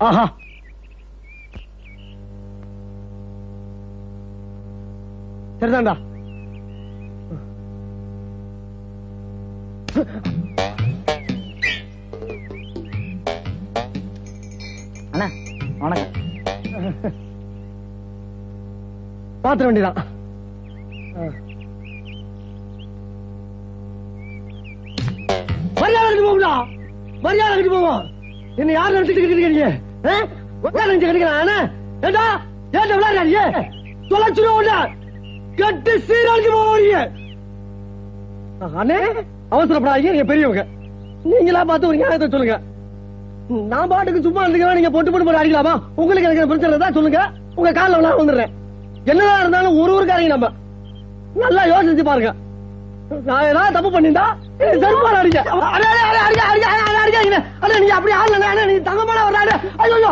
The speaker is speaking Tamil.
ఆహా సరదాండా అన్నా வணக்கம். பாத்திர வேண்டியதான் மரியாதை கட்டி போகும்டா. மரியாதை கட்டி போவோம் என்ன யார் நினைச்சிட்டு இருக்கீங்க யார் நினைச்சு கிடைக்கிறான் ஏண்டா? ஏண்டா விளையாடுறீங்க தொலைச்சிருவோம் கட்டு சீராளுக்கு போவீங்க அண்ணே அவசரப்படாதீங்க. நீங்க பெரியவங்க. நீங்களா பார்த்து ஒரு நியாயத்தை சொல்லுங்க. நான் பாட்டுக்கு சும்மா இருந்துக்கிறேன் நீங்க பொட்டு பொட்டு போட்டு அடிக்கலாமா? உங்களுக்கு எனக்கு பிரச்சனை தான் சொல்லுங்க. உங்க காலில் நான் வந்துடுறேன். என்னதான் இருந்தாலும் ஒரு ஊருக்காரங்க நம்ம. நல்லா யோசிச்சு பாருங்க. நான் ஏதாவது தப்பு பண்ணிருந்தா செருப்பால் அடிக்க அடிக்க அடிக்க அடிக்க அடிக்க நீங்க அப்படி ஆடல நீங்க தங்கமான ஒரு ஐயோ